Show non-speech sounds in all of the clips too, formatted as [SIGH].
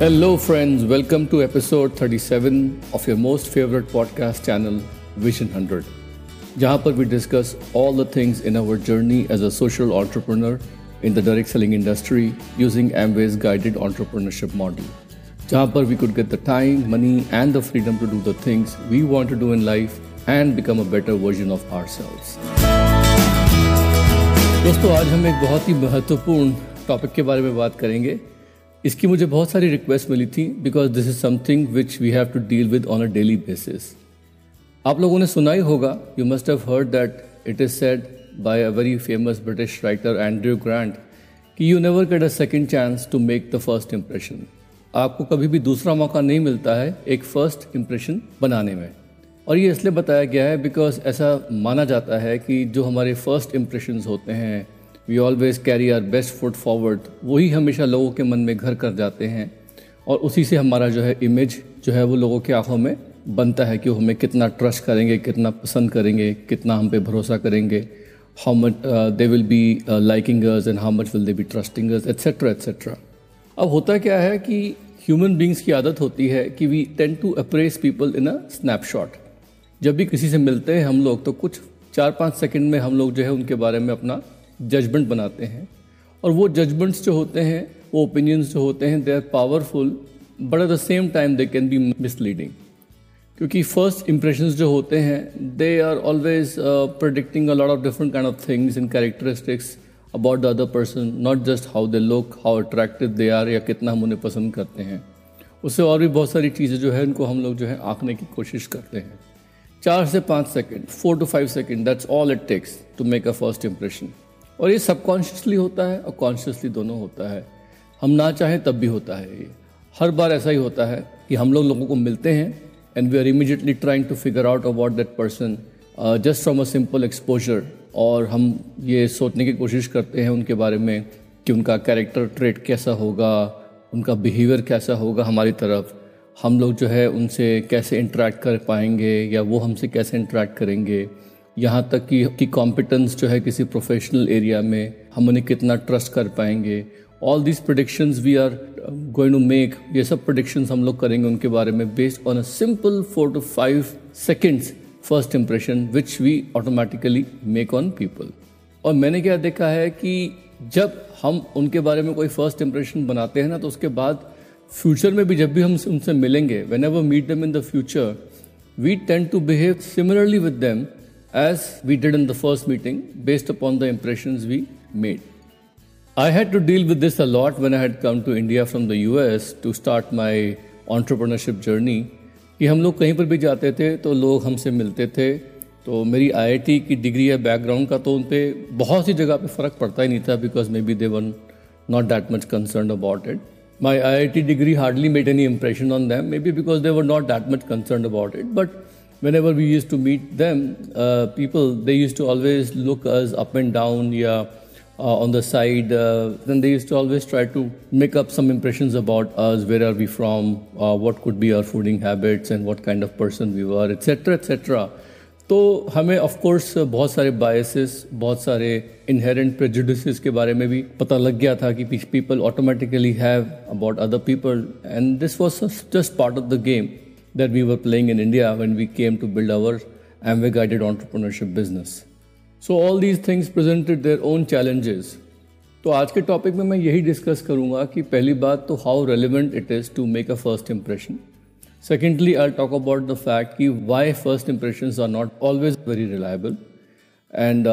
Hello, friends. Welcome to episode 37 of your most favorite podcast channel, Vision 100. जहाँ पर we discuss all the things in our journey as a social entrepreneur in the direct selling industry using Amway's guided entrepreneurship model. जहाँ पर we could get the time, money, and the freedom to do the things we want to do in life and become a better version of ourselves. दोस्तों आज हम एक बहुत ही महत्वपूर्ण topic के बारे में बात करेंगे इसकी मुझे बहुत सारी रिक्वेस्ट मिली थी because this is something which we have to deal with on a daily basis आप लोगों ने सुना ही होगा you must have heard that it is said by a very famous British writer Andrew Grant कि you never get a second chance to make the first impression आपको कभी भी दूसरा मौका नहीं मिलता है एक फ़र्स्ट इम्प्रेशन बनाने में। और ये इसलिए बताया गया है बिकॉज़ ऐसा माना जाता है कि जो हमारे फ़र्स्ट इम्प्रेशन होते हैं we always carry our best foot forward वही हमेशा लोगों के मन में घर कर जाते हैं। और उसी से हमारा जो है इमेज जो है वो लोगों की आँखों में बनता है कि वो हमें कितना ट्रस्ट करेंगे, कितना पसंद करेंगे, कितना हम पे भरोसा करेंगे। How much they will be liking and how much will be trusting us etcetera etcetera अब होता क्या है कि ह्यूमन बींग्स की आदत होती है कि we tend to appraise people in a snapshot जब भी किसी से मिलते हैं हम लोग तो कुछ चार पाँच सेकंड में हम लोग जो है उनके बारे में अपना जजमेंट बनाते हैं। और वो जजमेंट्स जो होते हैं, वो ओपिनियंस जो होते हैं they are powerful but at the same time they can be misleading क्योंकि फ़र्स्ट इंप्रेशन जो होते हैं they are always predicting a lot of different kind of things in characteristics about the other person not just how they look how attractive they are या कितना हम उन्हें पसंद करते हैं। उससे और भी बहुत सारी चीज़ें जो है, उनको हम लोग जो है आंकने की कोशिश करते हैं। चार से पाँच second four to five second that's all it takes to make a first impression और ये सबकॉन्शियसली होता है और कॉन्शियसली दोनों होता है। हम ना चाहें तब भी होता है ये। हर बार ऐसा ही होता है कि हम लोग लोगों को मिलते हैं and we are immediately trying to figure out about that person just from a simple exposure और हम ये सोचने की कोशिश करते हैं उनके बारे में कि उनका कैरेक्टर ट्रेट कैसा होगा, उनका बिहेवियर कैसा होगा हमारी तरफ़। हम लोग जो है उनसे कैसे इंटरेक्ट कर पाएँगे या वो हमसे कैसे इंटरेक्ट करेंगे। यहाँ तक कि कि कॉम्पिटेंस जो है किसी प्रोफेशनल एरिया में हम उन्हें कितना ट्रस्ट कर पाएँगे। All this predictions we are going to make ये सब प्रडिक्शंस हम लोग करेंगे उनके बारे में based on a simple four to five seconds first impression which we automatically make on people और मैंने क्या देखा है कि जब हम उनके बारे में कोई फ़र्स्ट इम्प्रेशन बनाते हैं ना तो उसके बाद फ्यूचर में भी जब भी हम उनसे मिलेंगे whenever meet them in the future we tend to behave similarly with them as we did in the first meeting based upon the impressions we made. I had to deal with this a lot when I had come to India from the US to start my entrepreneurship journey कि हम लोग कहीं पर भी जाते थे तो लोग हमसे मिलते थे तो मेरी आईआईटी की डिग्री या बैकग्राउंड का तो उन पर बहुत सी जगह पे फ़र्क पड़ता ही नहीं था because maybe they were not that much concern about it my I I T degree hardly made any impression on them maybe because they were not that much concern about it but whenever we used to meet them, uh, people they used to always look us up and down, yeah, uh, on the side. Uh, then they used to always try to make up some impressions about us. Where are we from? Uh, what could be our fooding habits and what kind of person we were, etc., etc. तो हमें of course बहुत सारे biases बहुत सारे inherent prejudice के बारे में भी पता लग गया था कि people automatically have about other people and this was just part of the game that we were playing in India when we came to build our Amway guided entrepreneurship business. So all these things presented their own challenges. तो आज के topic में मैं यही discuss करूँगा कि पहली बात तो how relevant it is to make a first impression secondly I talk about the fact कि why first impression are not always very reliable and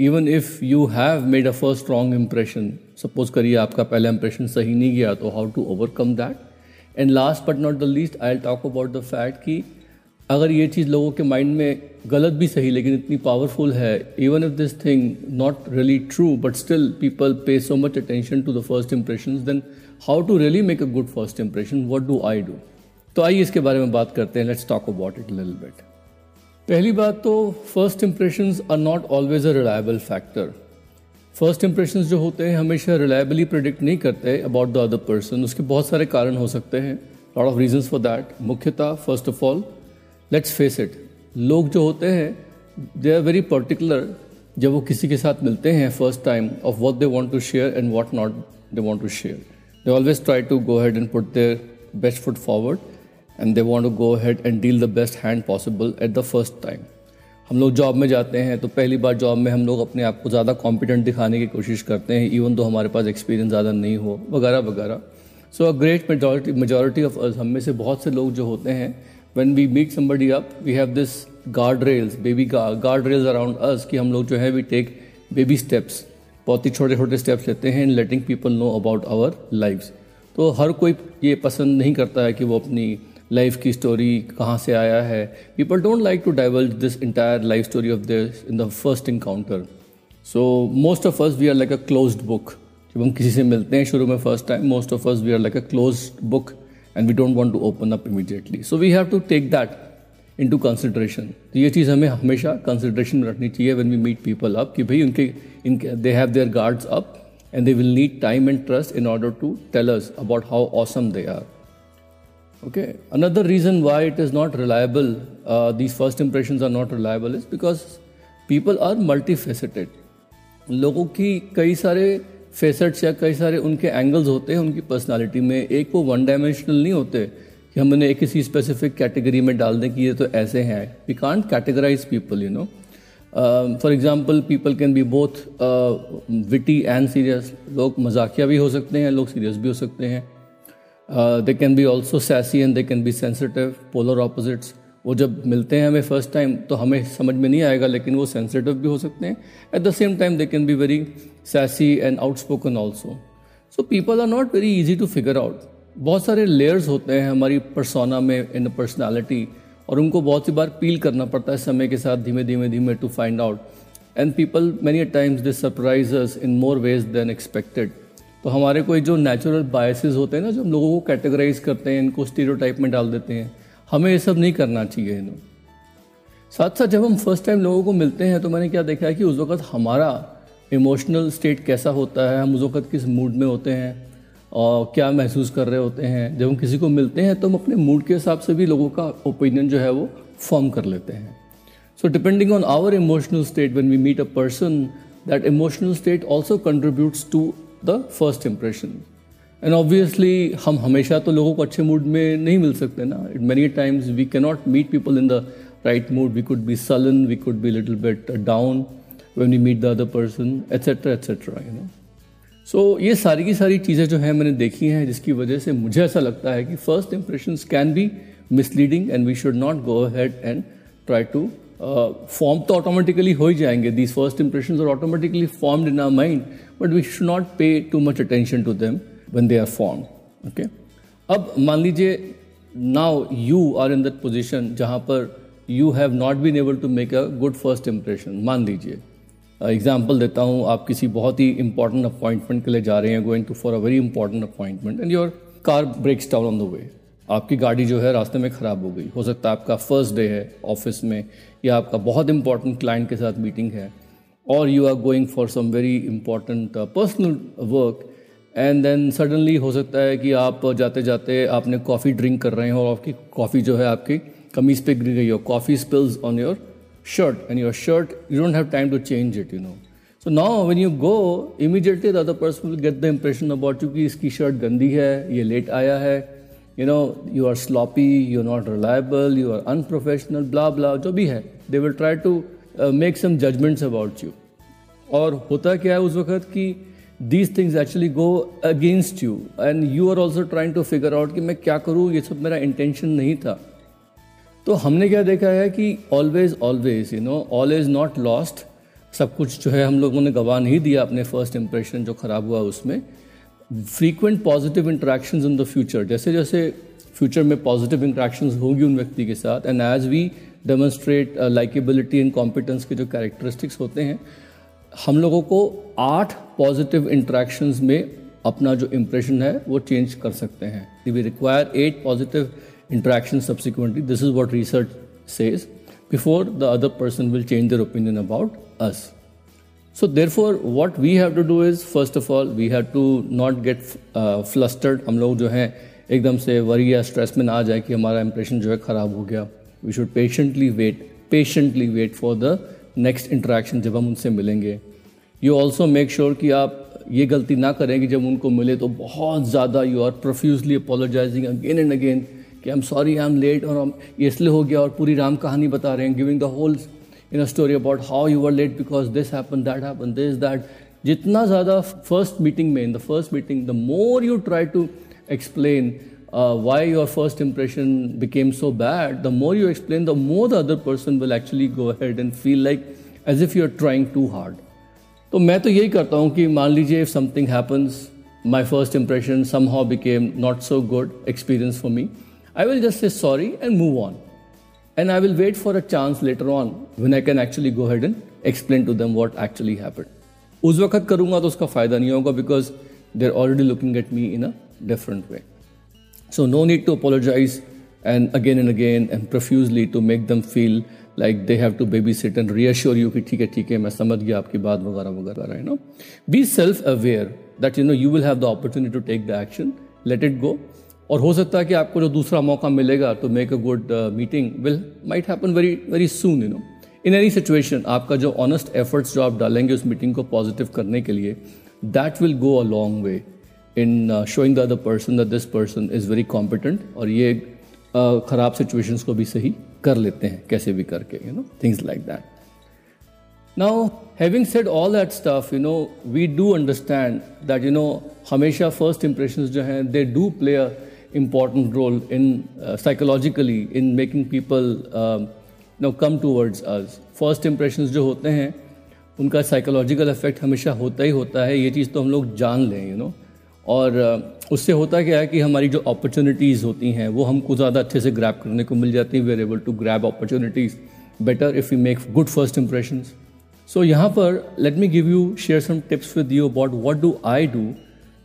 even if you have made a first wrong impression suppose करिए आपका पहला impression सही नहीं गया तो how to overcome that and last but not the least I talk about the fact कि अगर ये चीज़ लोगों के माइंड में गलत भी सही, लेकिन इतनी पावरफुल है even if this thing not really true but still people pay so much attention to the first impression then how to really make a good first impression what do I do तो आइए इसके बारे में बात करते हैं. Let's talk about it लिल bit पहली बात तो first impression are not always a reliable factor first impression जो होते हैं, हमेशा रिलायबली प्रिडिक्ट नहीं करते अबाउट द अदर पर्सन उसके बहुत सारे कारण हो सकते हैं। Lot of reasons for that मुख्यतः first of all let's face it लोग जो होते हैं दे आर वेरी पर्टिकुलर जब वो किसी के साथ मिलते हैं first time of what they want to share and what not they want to share they always try to go ahead and put their best foot forward and they want to go ahead and deal the best hand possible at the first time. हम लोग job में जाते हैं तो पहली बार job में हम लोग अपने आप को ज़्यादा कॉम्पिटेंट दिखाने की कोशिश करते हैं इवन तो हमारे पास एक्सपीरियंस ज़्यादा नहीं हो, वगैरह वगैरह। So a great majority majority of us हम में से बहुत से लोग जो होते हैं, when we meet somebody up, we have this guardrails, baby guardrails around us कि हम लोग जो है, we take baby steps, बहुत ही छोटे छोटे स्टेप्स लेते हैं in letting people know about our lives तो हर कोई ये पसंद नहीं करता है कि वो अपनी लाइफ की स्टोरी कहाँ से आया है people don't like to diverge this entire life story of this in the first encounter so most of us we are like a close book जब हम किसी से मिलते हैं शुरू में first time most of us we are like a close book and we don't want to open up immediately so we have to take that into consideration तो ये चीज़ हमें हमेशा कंसिड्रेशन में रखनी चाहिए when we meet people up कि भाई उनके, इनके they have their guards up and they will need time and trust in order to tell us about how awesome they are okay. Another reason why it is not reliable uh, these first impressions are not reliable is because people are multifaceted. लोगों की कई सारे facets या कई सारे उनके angles होते हैं उनकी पर्सनालिटी में एक वो वन डायमेंशनल नहीं होते कि हम उन्हें किसी स्पेसिफिक कैटेगरी में डाल दें कि ये तो ऐसे हैं। We can't categorise people you know for example people can be both witty and serious लोग मजाकिया भी हो सकते हैं लोग सीरियस भी हो सकते हैं। They can be also sassy and they can be sensitive polar opposites वो जब मिलते हैं हमें फ़र्स्ट टाइम तो हमें समझ में नहीं आएगा, लेकिन वो सेंसिटिव भी हो सकते हैं. At the same time they can be very sassy and outspoken also so people are not very easy to figure out बहुत सारे लेयर्स होते हैं हमारी परसोना में इन पर्सनैलिटी और उनको बहुत सी बार पील करना पड़ता है समय के साथ धीमे धीमे धीमे to find out and people many times this surprise in more ways than expected तो हमारे कोई जो नेचुरल बायसेस होते हैं ना, जो हम लोगों को कैटेगराइज करते हैं, इनको स्टीरियो में डाल देते हैं, हमें ये सब नहीं करना चाहिए इन्हों। साथ साथ जब हम फ़र्स्ट टाइम लोगों को मिलते हैं तो मैंने क्या देखा है कि उस वक्त हमारा इमोशनल स्टेट कैसा होता है, हम उस वक्त किस मूड में होते हैं, और क्या महसूस कर रहे होते हैं। जब हम किसी को मिलते हैं तो हम अपने मूड के हिसाब से भी लोगों का ओपिनियन जो है वो फॉर्म कर लेते हैं। So depending on our emotional state when we meet a person that emotional state also contributes to the first impression and obviously हम हमेशा तो लोगों को अच्छे मूड में नहीं मिल सकते ना। It many times we cannot meet people in the right mood we could be sullen we could be little bit down when we meet the other person etcetera etcetera you know so ये सारी की सारी चीज़ें जो हैं मैंने देखी हैं, जिसकी वजह से मुझे ऐसा लगता है कि first impression can be misleading and we should not go head and try to form तो ऑटोमेटिकली हो ही जाएँगे। These first impression are automatically formed in our mind but we should not pay too much attention to them when they are form okay अब मान लीजिए now you are in that position जहाँ पर you have not been able to make a good first impression मान लीजिए example देता हूँ, आप किसी बहुत ही इंपॉर्टेंट अपॉइंटमेंट के लिए जा रहे हैं going to for a very important appointment and your car breaks down on the way आपकी गाड़ी जो है रास्ते में ख़राब हो गई। हो सकता है आपका फ़र्स्ट डे है ऑफ़िस में, या आपका बहुत इंपॉर्टेंट क्लाइंट के साथ मीटिंग है और you are going for some very important personal work and then suddenly हो सकता है कि आप जाते जाते आपने कॉफ़ी ड्रिंक कर रहे हो और आपकी कॉफ़ी जो है आपकी कमीज पे गिर गई हो। Coffee spills on your shirt and your shirt you don't have time to change it you know so now when you go immediately person will get the impression about you कि इसकी शर्ट गंदी है, ये late आया है you know you are sloppy you are not reliable you are unprofessional blah blah जो भी है they will try to make some judgements about you और होता क्या है उस वक्त कि these things actually go against you and you are also trying to figure out कि मैं क्या करूँ, ये सब मेरा इंटेंशन नहीं था। तो हमने क्या देखा है कि always always you know all is not lost सब कुछ जो है हम लोगों ने गवा नहीं दिया अपने फ़र्स्ट इंप्रेशन जो ख़राब हुआ उसमें। Frequent positive interaction in the future जैसे जैसे फ्यूचर में पॉजिटिव इंट्रैक्शन होगी उन व्यक्ति के साथ and as we demonstrate likeability and competence के जो कैरेक्टरिस्टिक्स होते हैं, हम लोगों को आठ पॉजिटिव इंट्रैक्शंस में अपना जो इम्प्रेशन है, वो चेंज कर सकते हैं। We require eight positive interaction subsequently this is what research says before the other person will change their opinion about us therefore what we have to do is first of all we have to not get flustered हम लोग जो हैं, एकदम से worry या stress में ना आ जाए कि हमारा इंप्रेशन जो है ख़राब हो गया। We should patiently wait patiently wait for the next interaction जब हम उनसे मिलेंगे। यू ऑल्सो मेक श्योर कि आप ये गलती ना करें कि जब उनको मिले तो बहुत ज़्यादा you are profusely apologising again and again कि I am sorry I am late और हम, ये इसलिए हो गया और पूरी राम कहानी बता रहे हैं giving the whole in a story about how you are late because this happen that happen this that जितना ज़्यादा फ़र्स्ट मीटिंग में in the first meeting the more you try to explain why your first impression became so bad, the more you explain, the more the other person will actually go ahead and feel like as if you're trying too hard. तो मैं तो यही करता हूँ कि मान लीजिए if something happens my first impression somehow became not so good experience for me I will just say sorry and move on and I will wait for a chance later on when I can actually go head and explain to them what actually happened. उस वक्त करूँगा तो उसका फ़ायदा नहीं होगा because they are already looking at me in a different way So, no need to apologize and again and again and profusely to make them feel like they have to babysit and reassure you कि ठीक है ठीक है मैं समझ गया आपकी बात वगैरह वगैरह you know be self aware that you know you will have the opportunity to take the action let it go और हो सकता है कि आपको जो दूसरा मौका मिलेगा तो make a good meeting will might happen very very soon you know in any situation आपका जो ऑनेस्ट एफर्ट्स जो आप डालेंगे उस मीटिंग को पॉजिटिव करने के लिए that will go a long way in showing the other person that this person is very competent और ये uh, ख़राब सिचुएशंस को भी सही कर लेते हैं कैसे भी करके you know things like that now having said all that stuff you know we do understand that you know हमेशा फ़र्स्ट इंप्रेशन जो हैं they do play a important role in psychologically in making people no come towards us first impression जो होते हैं, उनका psychological effect हमेशा होता ही होता है। ये चीज़ तो हम लोग जान लें यू नो और उससे होता क्या है कि हमारी जो अपॉर्चुनिटीज़ होती हैं, वो हमको ज़्यादा अच्छे से ग्रैप करने को मिल जाती हैं। We are able to grab opportunities better if you make good first impression so यहाँ पर let me give you share some tips with you about what do I do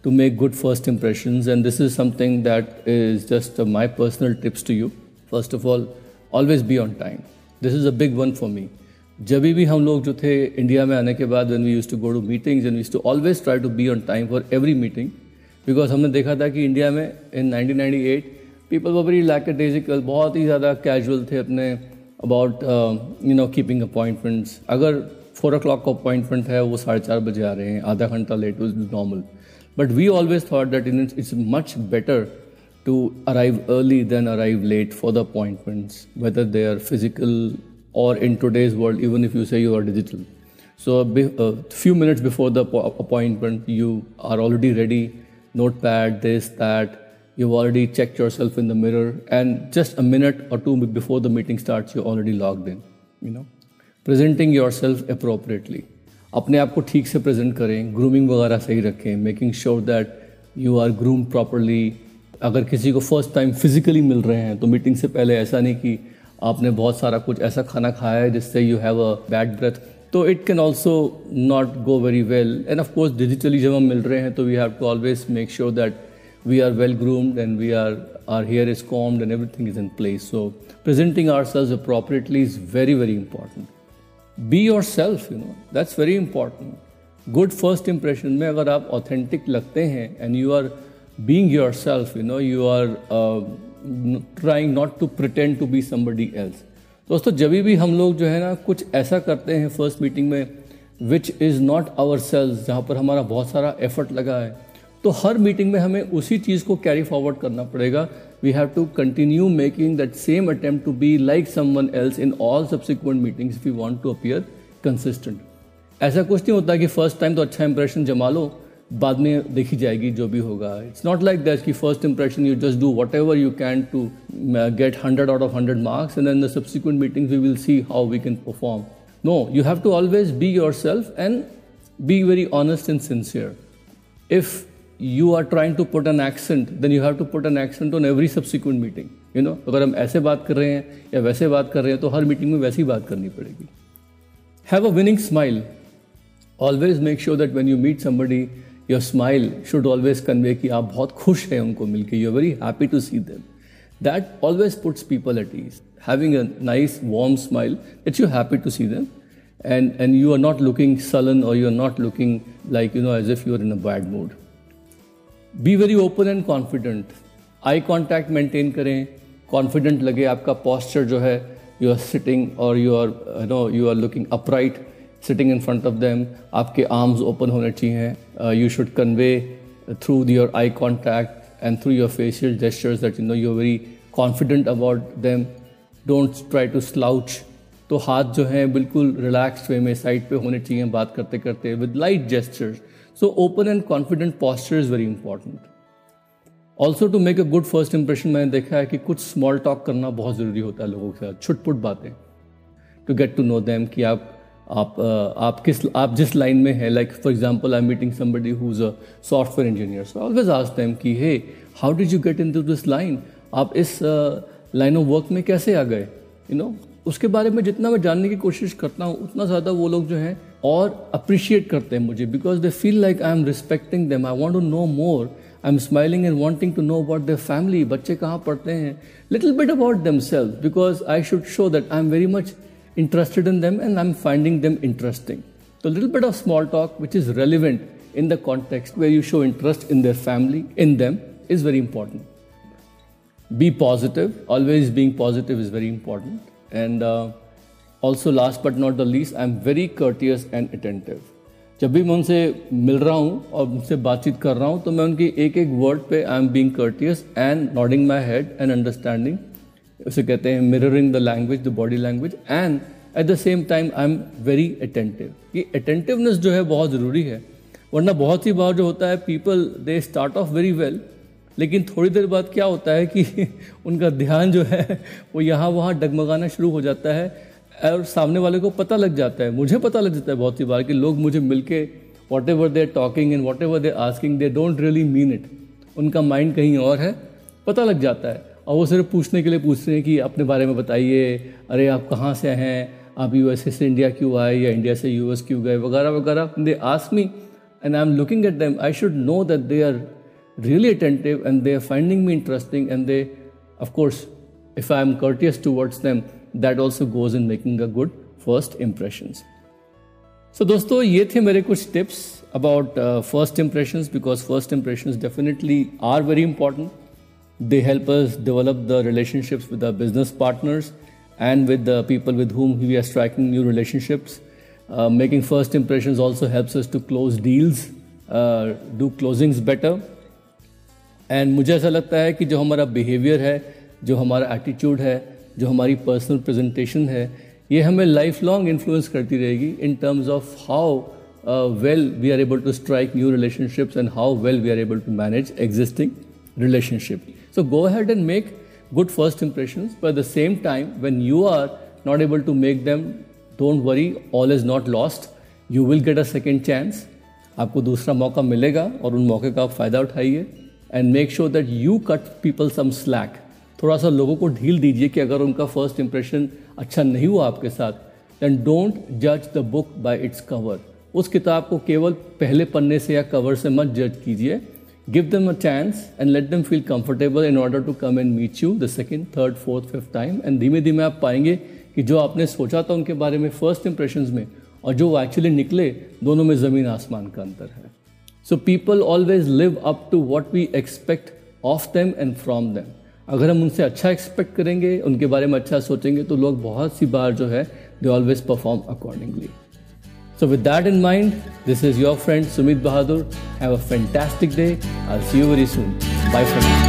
to make good first impressions. And this is something that is just uh, my personal tips to you. First of all always be on time. This is a big one for me. जब भी हम लोग जो थे India में आने के बाद when we use to go to meetings and we to always try to be on time for every meeting because हमने देखा था कि इंडिया में in 1998 people were very lackadaisical बहुत ही ज़्यादा कैजुअल थे अपने about you know keeping appointments अगर फोर ओ क्लाक का अपॉइंटमेंट है वो साढ़े चार बजे आ रहे हैं आधा घंटा late is normal But we always thought that it's much better to arrive early than arrive late for the appointments, whether they are physical or in today's world, even if you say you are digital. So a few minutes before the appointment, you are already ready, notepad, this, that. You've already checked yourself in the mirror, and just a minute or two before the meeting starts, you're already logged in. You know, presenting yourself appropriately. अपने आप को ठीक से present करें grooming वगैरह सही रखें making sure that you are groom properly अगर किसी को फ़र्स्ट टाइम फिजिकली मिल रहे हैं तो मीटिंग से पहले ऐसा नहीं कि आपने बहुत सारा कुछ ऐसा खाना खाया है जिससे you have a bad breath तो it can also not go very well and of course digitally जब हम मिल रहे हैं तो we have to always make sure that we are well groomed and we are our hair is combed and everything is in place so presenting ourselves appropriately is very very important be yourself you know that's very important good first impression में अगर आप authentic लगते हैं and you are being yourself you know you are trying not to pretend to be somebody else दोस्तों, जब भी हम लोग जो है ना, कुछ ऐसा करते हैं फ़र्स्ट मीटिंग में which is not our sales जहाँ पर हमारा बहुत सारा एफर्ट लगा है तो हर मीटिंग में हमें उसी चीज़ को कैरी फॉरवर्ड करना पड़ेगा we have to continue making that same attempt to be like someone else in all subsequent meetings if you want to appear consistent ऐसा कुछ नहीं होता कि फ़र्स्ट टाइम तो अच्छा इंप्रेशन जमा लो, बाद में देखी जाएगी जो भी होगा। इट्स नॉट लाइक दैट कि first impression you just do whatever you can to get hundred out of hundred marks and then the subsequent meeting we will see how we can perform no you have to always be yourself and be very honest and sincere if you are trying to put an accent then you have to put an accent on every subsequent meeting you know अगर हम ऐसे बात कर रहे हैं या वैसे बात कर रहे हैं तो हर मीटिंग में वैसी बात करनी पड़ेगी। Have a winning smile always make sure that when you meet somebody your smile should always convey कि आप बहुत खुश हैं उनको मिलकर you are very happy to see them that always puts people at ease having a nice warm smile it's you happy to see them and and you are not looking sullen और you are not looking like you know as if you are in a bad mood be very open and confident eye contact maintain करें। Confident लगे आपका posture जो है you are sitting और you are know you are looking upright sitting in front of them आपके arms open होने चाहिए। You should convey through your eye contact and through your facial gestures that you know you are very confident about them don't try to slouch तो हाथ जो है, बिल्कुल relax way में side पे होने चाहिए बात करते करते with light gestures so open and confident posture is very important also to make a good first impression मैंने देखा है कि कुछ स्मॉल टॉक करना बहुत ज़रूरी होता है लोगों के साथ। छुटपुट बातें। To get to know them कि आप आप आप किस, आप जिस लाइन में है। Like for example I meeting somebody who is a software engineer so always ask them कि hey how did you get into this line आप इस लाइन ऑफ़ वर्क में कैसे आ गए? You you know know? उसके बारे में जितना मैं जानने की कोशिश करता हूँ, उतना ज़्यादा वो लोग जो हैं और अप्रिशिएट करते हैं मुझे because they feel like I am respecting them I want to know more I am smiling and wanting to know about their family बच्चे कहाँ पढ़ते हैं little bit about themself because I should show that I am very much interested in them and I'm finding them interesting. So, a little bit of small talk, which is relevant in the context where you show interest in their family, in them, is very important. Be positive, always being positive is very important. And uh, also, but not the the I am very courteous and attentive जब भी मैं उनसे मिल रहा हूँ और उनसे बातचीत कर रहा हूँ तो मैं उनकी एक एक वर्ड पे I am being courteous and nodding my head and understanding उसे कहते हैं mirroring the language the body language and at the same time I am very attentive ये अटेंटिवनेस जो है बहुत ज़रूरी है। वरना बहुत सी बार जो होता है people they start off very well लेकिन थोड़ी देर बाद क्या होता है कि [LAUGHS] उनका ध्यान जो है वो यहाँ वहाँ डगमगाना शुरू हो जाता है। और सामने वाले को पता लग जाता है, मुझे पता लग जाता है बहुत सी बार कि लोग मुझे मिल के whatever they talking and whatever they asking they don't really mean it उनका माइंड कहीं और है, पता लग जाता है। और वो सिर्फ़ पूछने के लिए पूछ रहे हैं कि अपने बारे में बताइए, अरे आप कहाँ से हैं? आप यू से इंडिया क्यों आए या इंडिया से यूएस क्यों गए? वगैरह वगैरह। They ask me and I am looking at them I should know that they are really attentive and they are finding me interesting and they course if i am courteous towards them that also goes in making a good first impressions so दोस्तों ये थे मेरे कुछ tips about uh, first impressions because first impressions definitely are very important they help us develop the relationships with our business partners and with the people with whom we are striking new relationships. Uh, making first impressions also helps us to close deals, uh, do closings better. And मुझे ऐसा लगता है कि जो हमारा behaviour है जो हमारा एटीट्यूड है जो हमारी पर्सनल प्रेजेंटेशन है ये हमें लाइफ लॉन्ग इन्फ्लुएंस करती रहेगी in terms of how well we are able to strike new relationships and how well we are able to manage existing relationship. So go ahead and make good first impressions, at the same time, when you are not able to make them, don't worry, all is not lost. You will get a second chance. आपको दूसरा मौका मिलेगा और उन मौके का आप फ़ायदा उठाइए and make sure that you cut people some slack थोड़ा सा लोगों को ढील दीजिए कि अगर उनका फ़र्स्ट इंप्रेशन अच्छा नहीं हुआ आपके साथ देन डोंट जज the book by its cover उस किताब को केवल पहले पन्ने से या कवर से मत जज कीजिए। Give them a chance and let them feel comfortable in order to come and meet you the second, third, fourth, fifth time. And धीमे धीमे आप पाएँगे कि जो आपने सोचा था उनके बारे में फ़र्स्ट इंप्रेशन में और जो वो एक्चुअली निकले दोनों में ज़मीन आसमान का अंतर है। So people always live up to what we expect of them and from them अगर हम उनसे अच्छा एक्सपेक्ट करेंगे, उनके बारे में अच्छा सोचेंगे तो लोग बहुत सी बार जो है they always perform accordingly so with that in mind this is your friend Sumit Bahadur have a fantastic day I see you very soon bye friend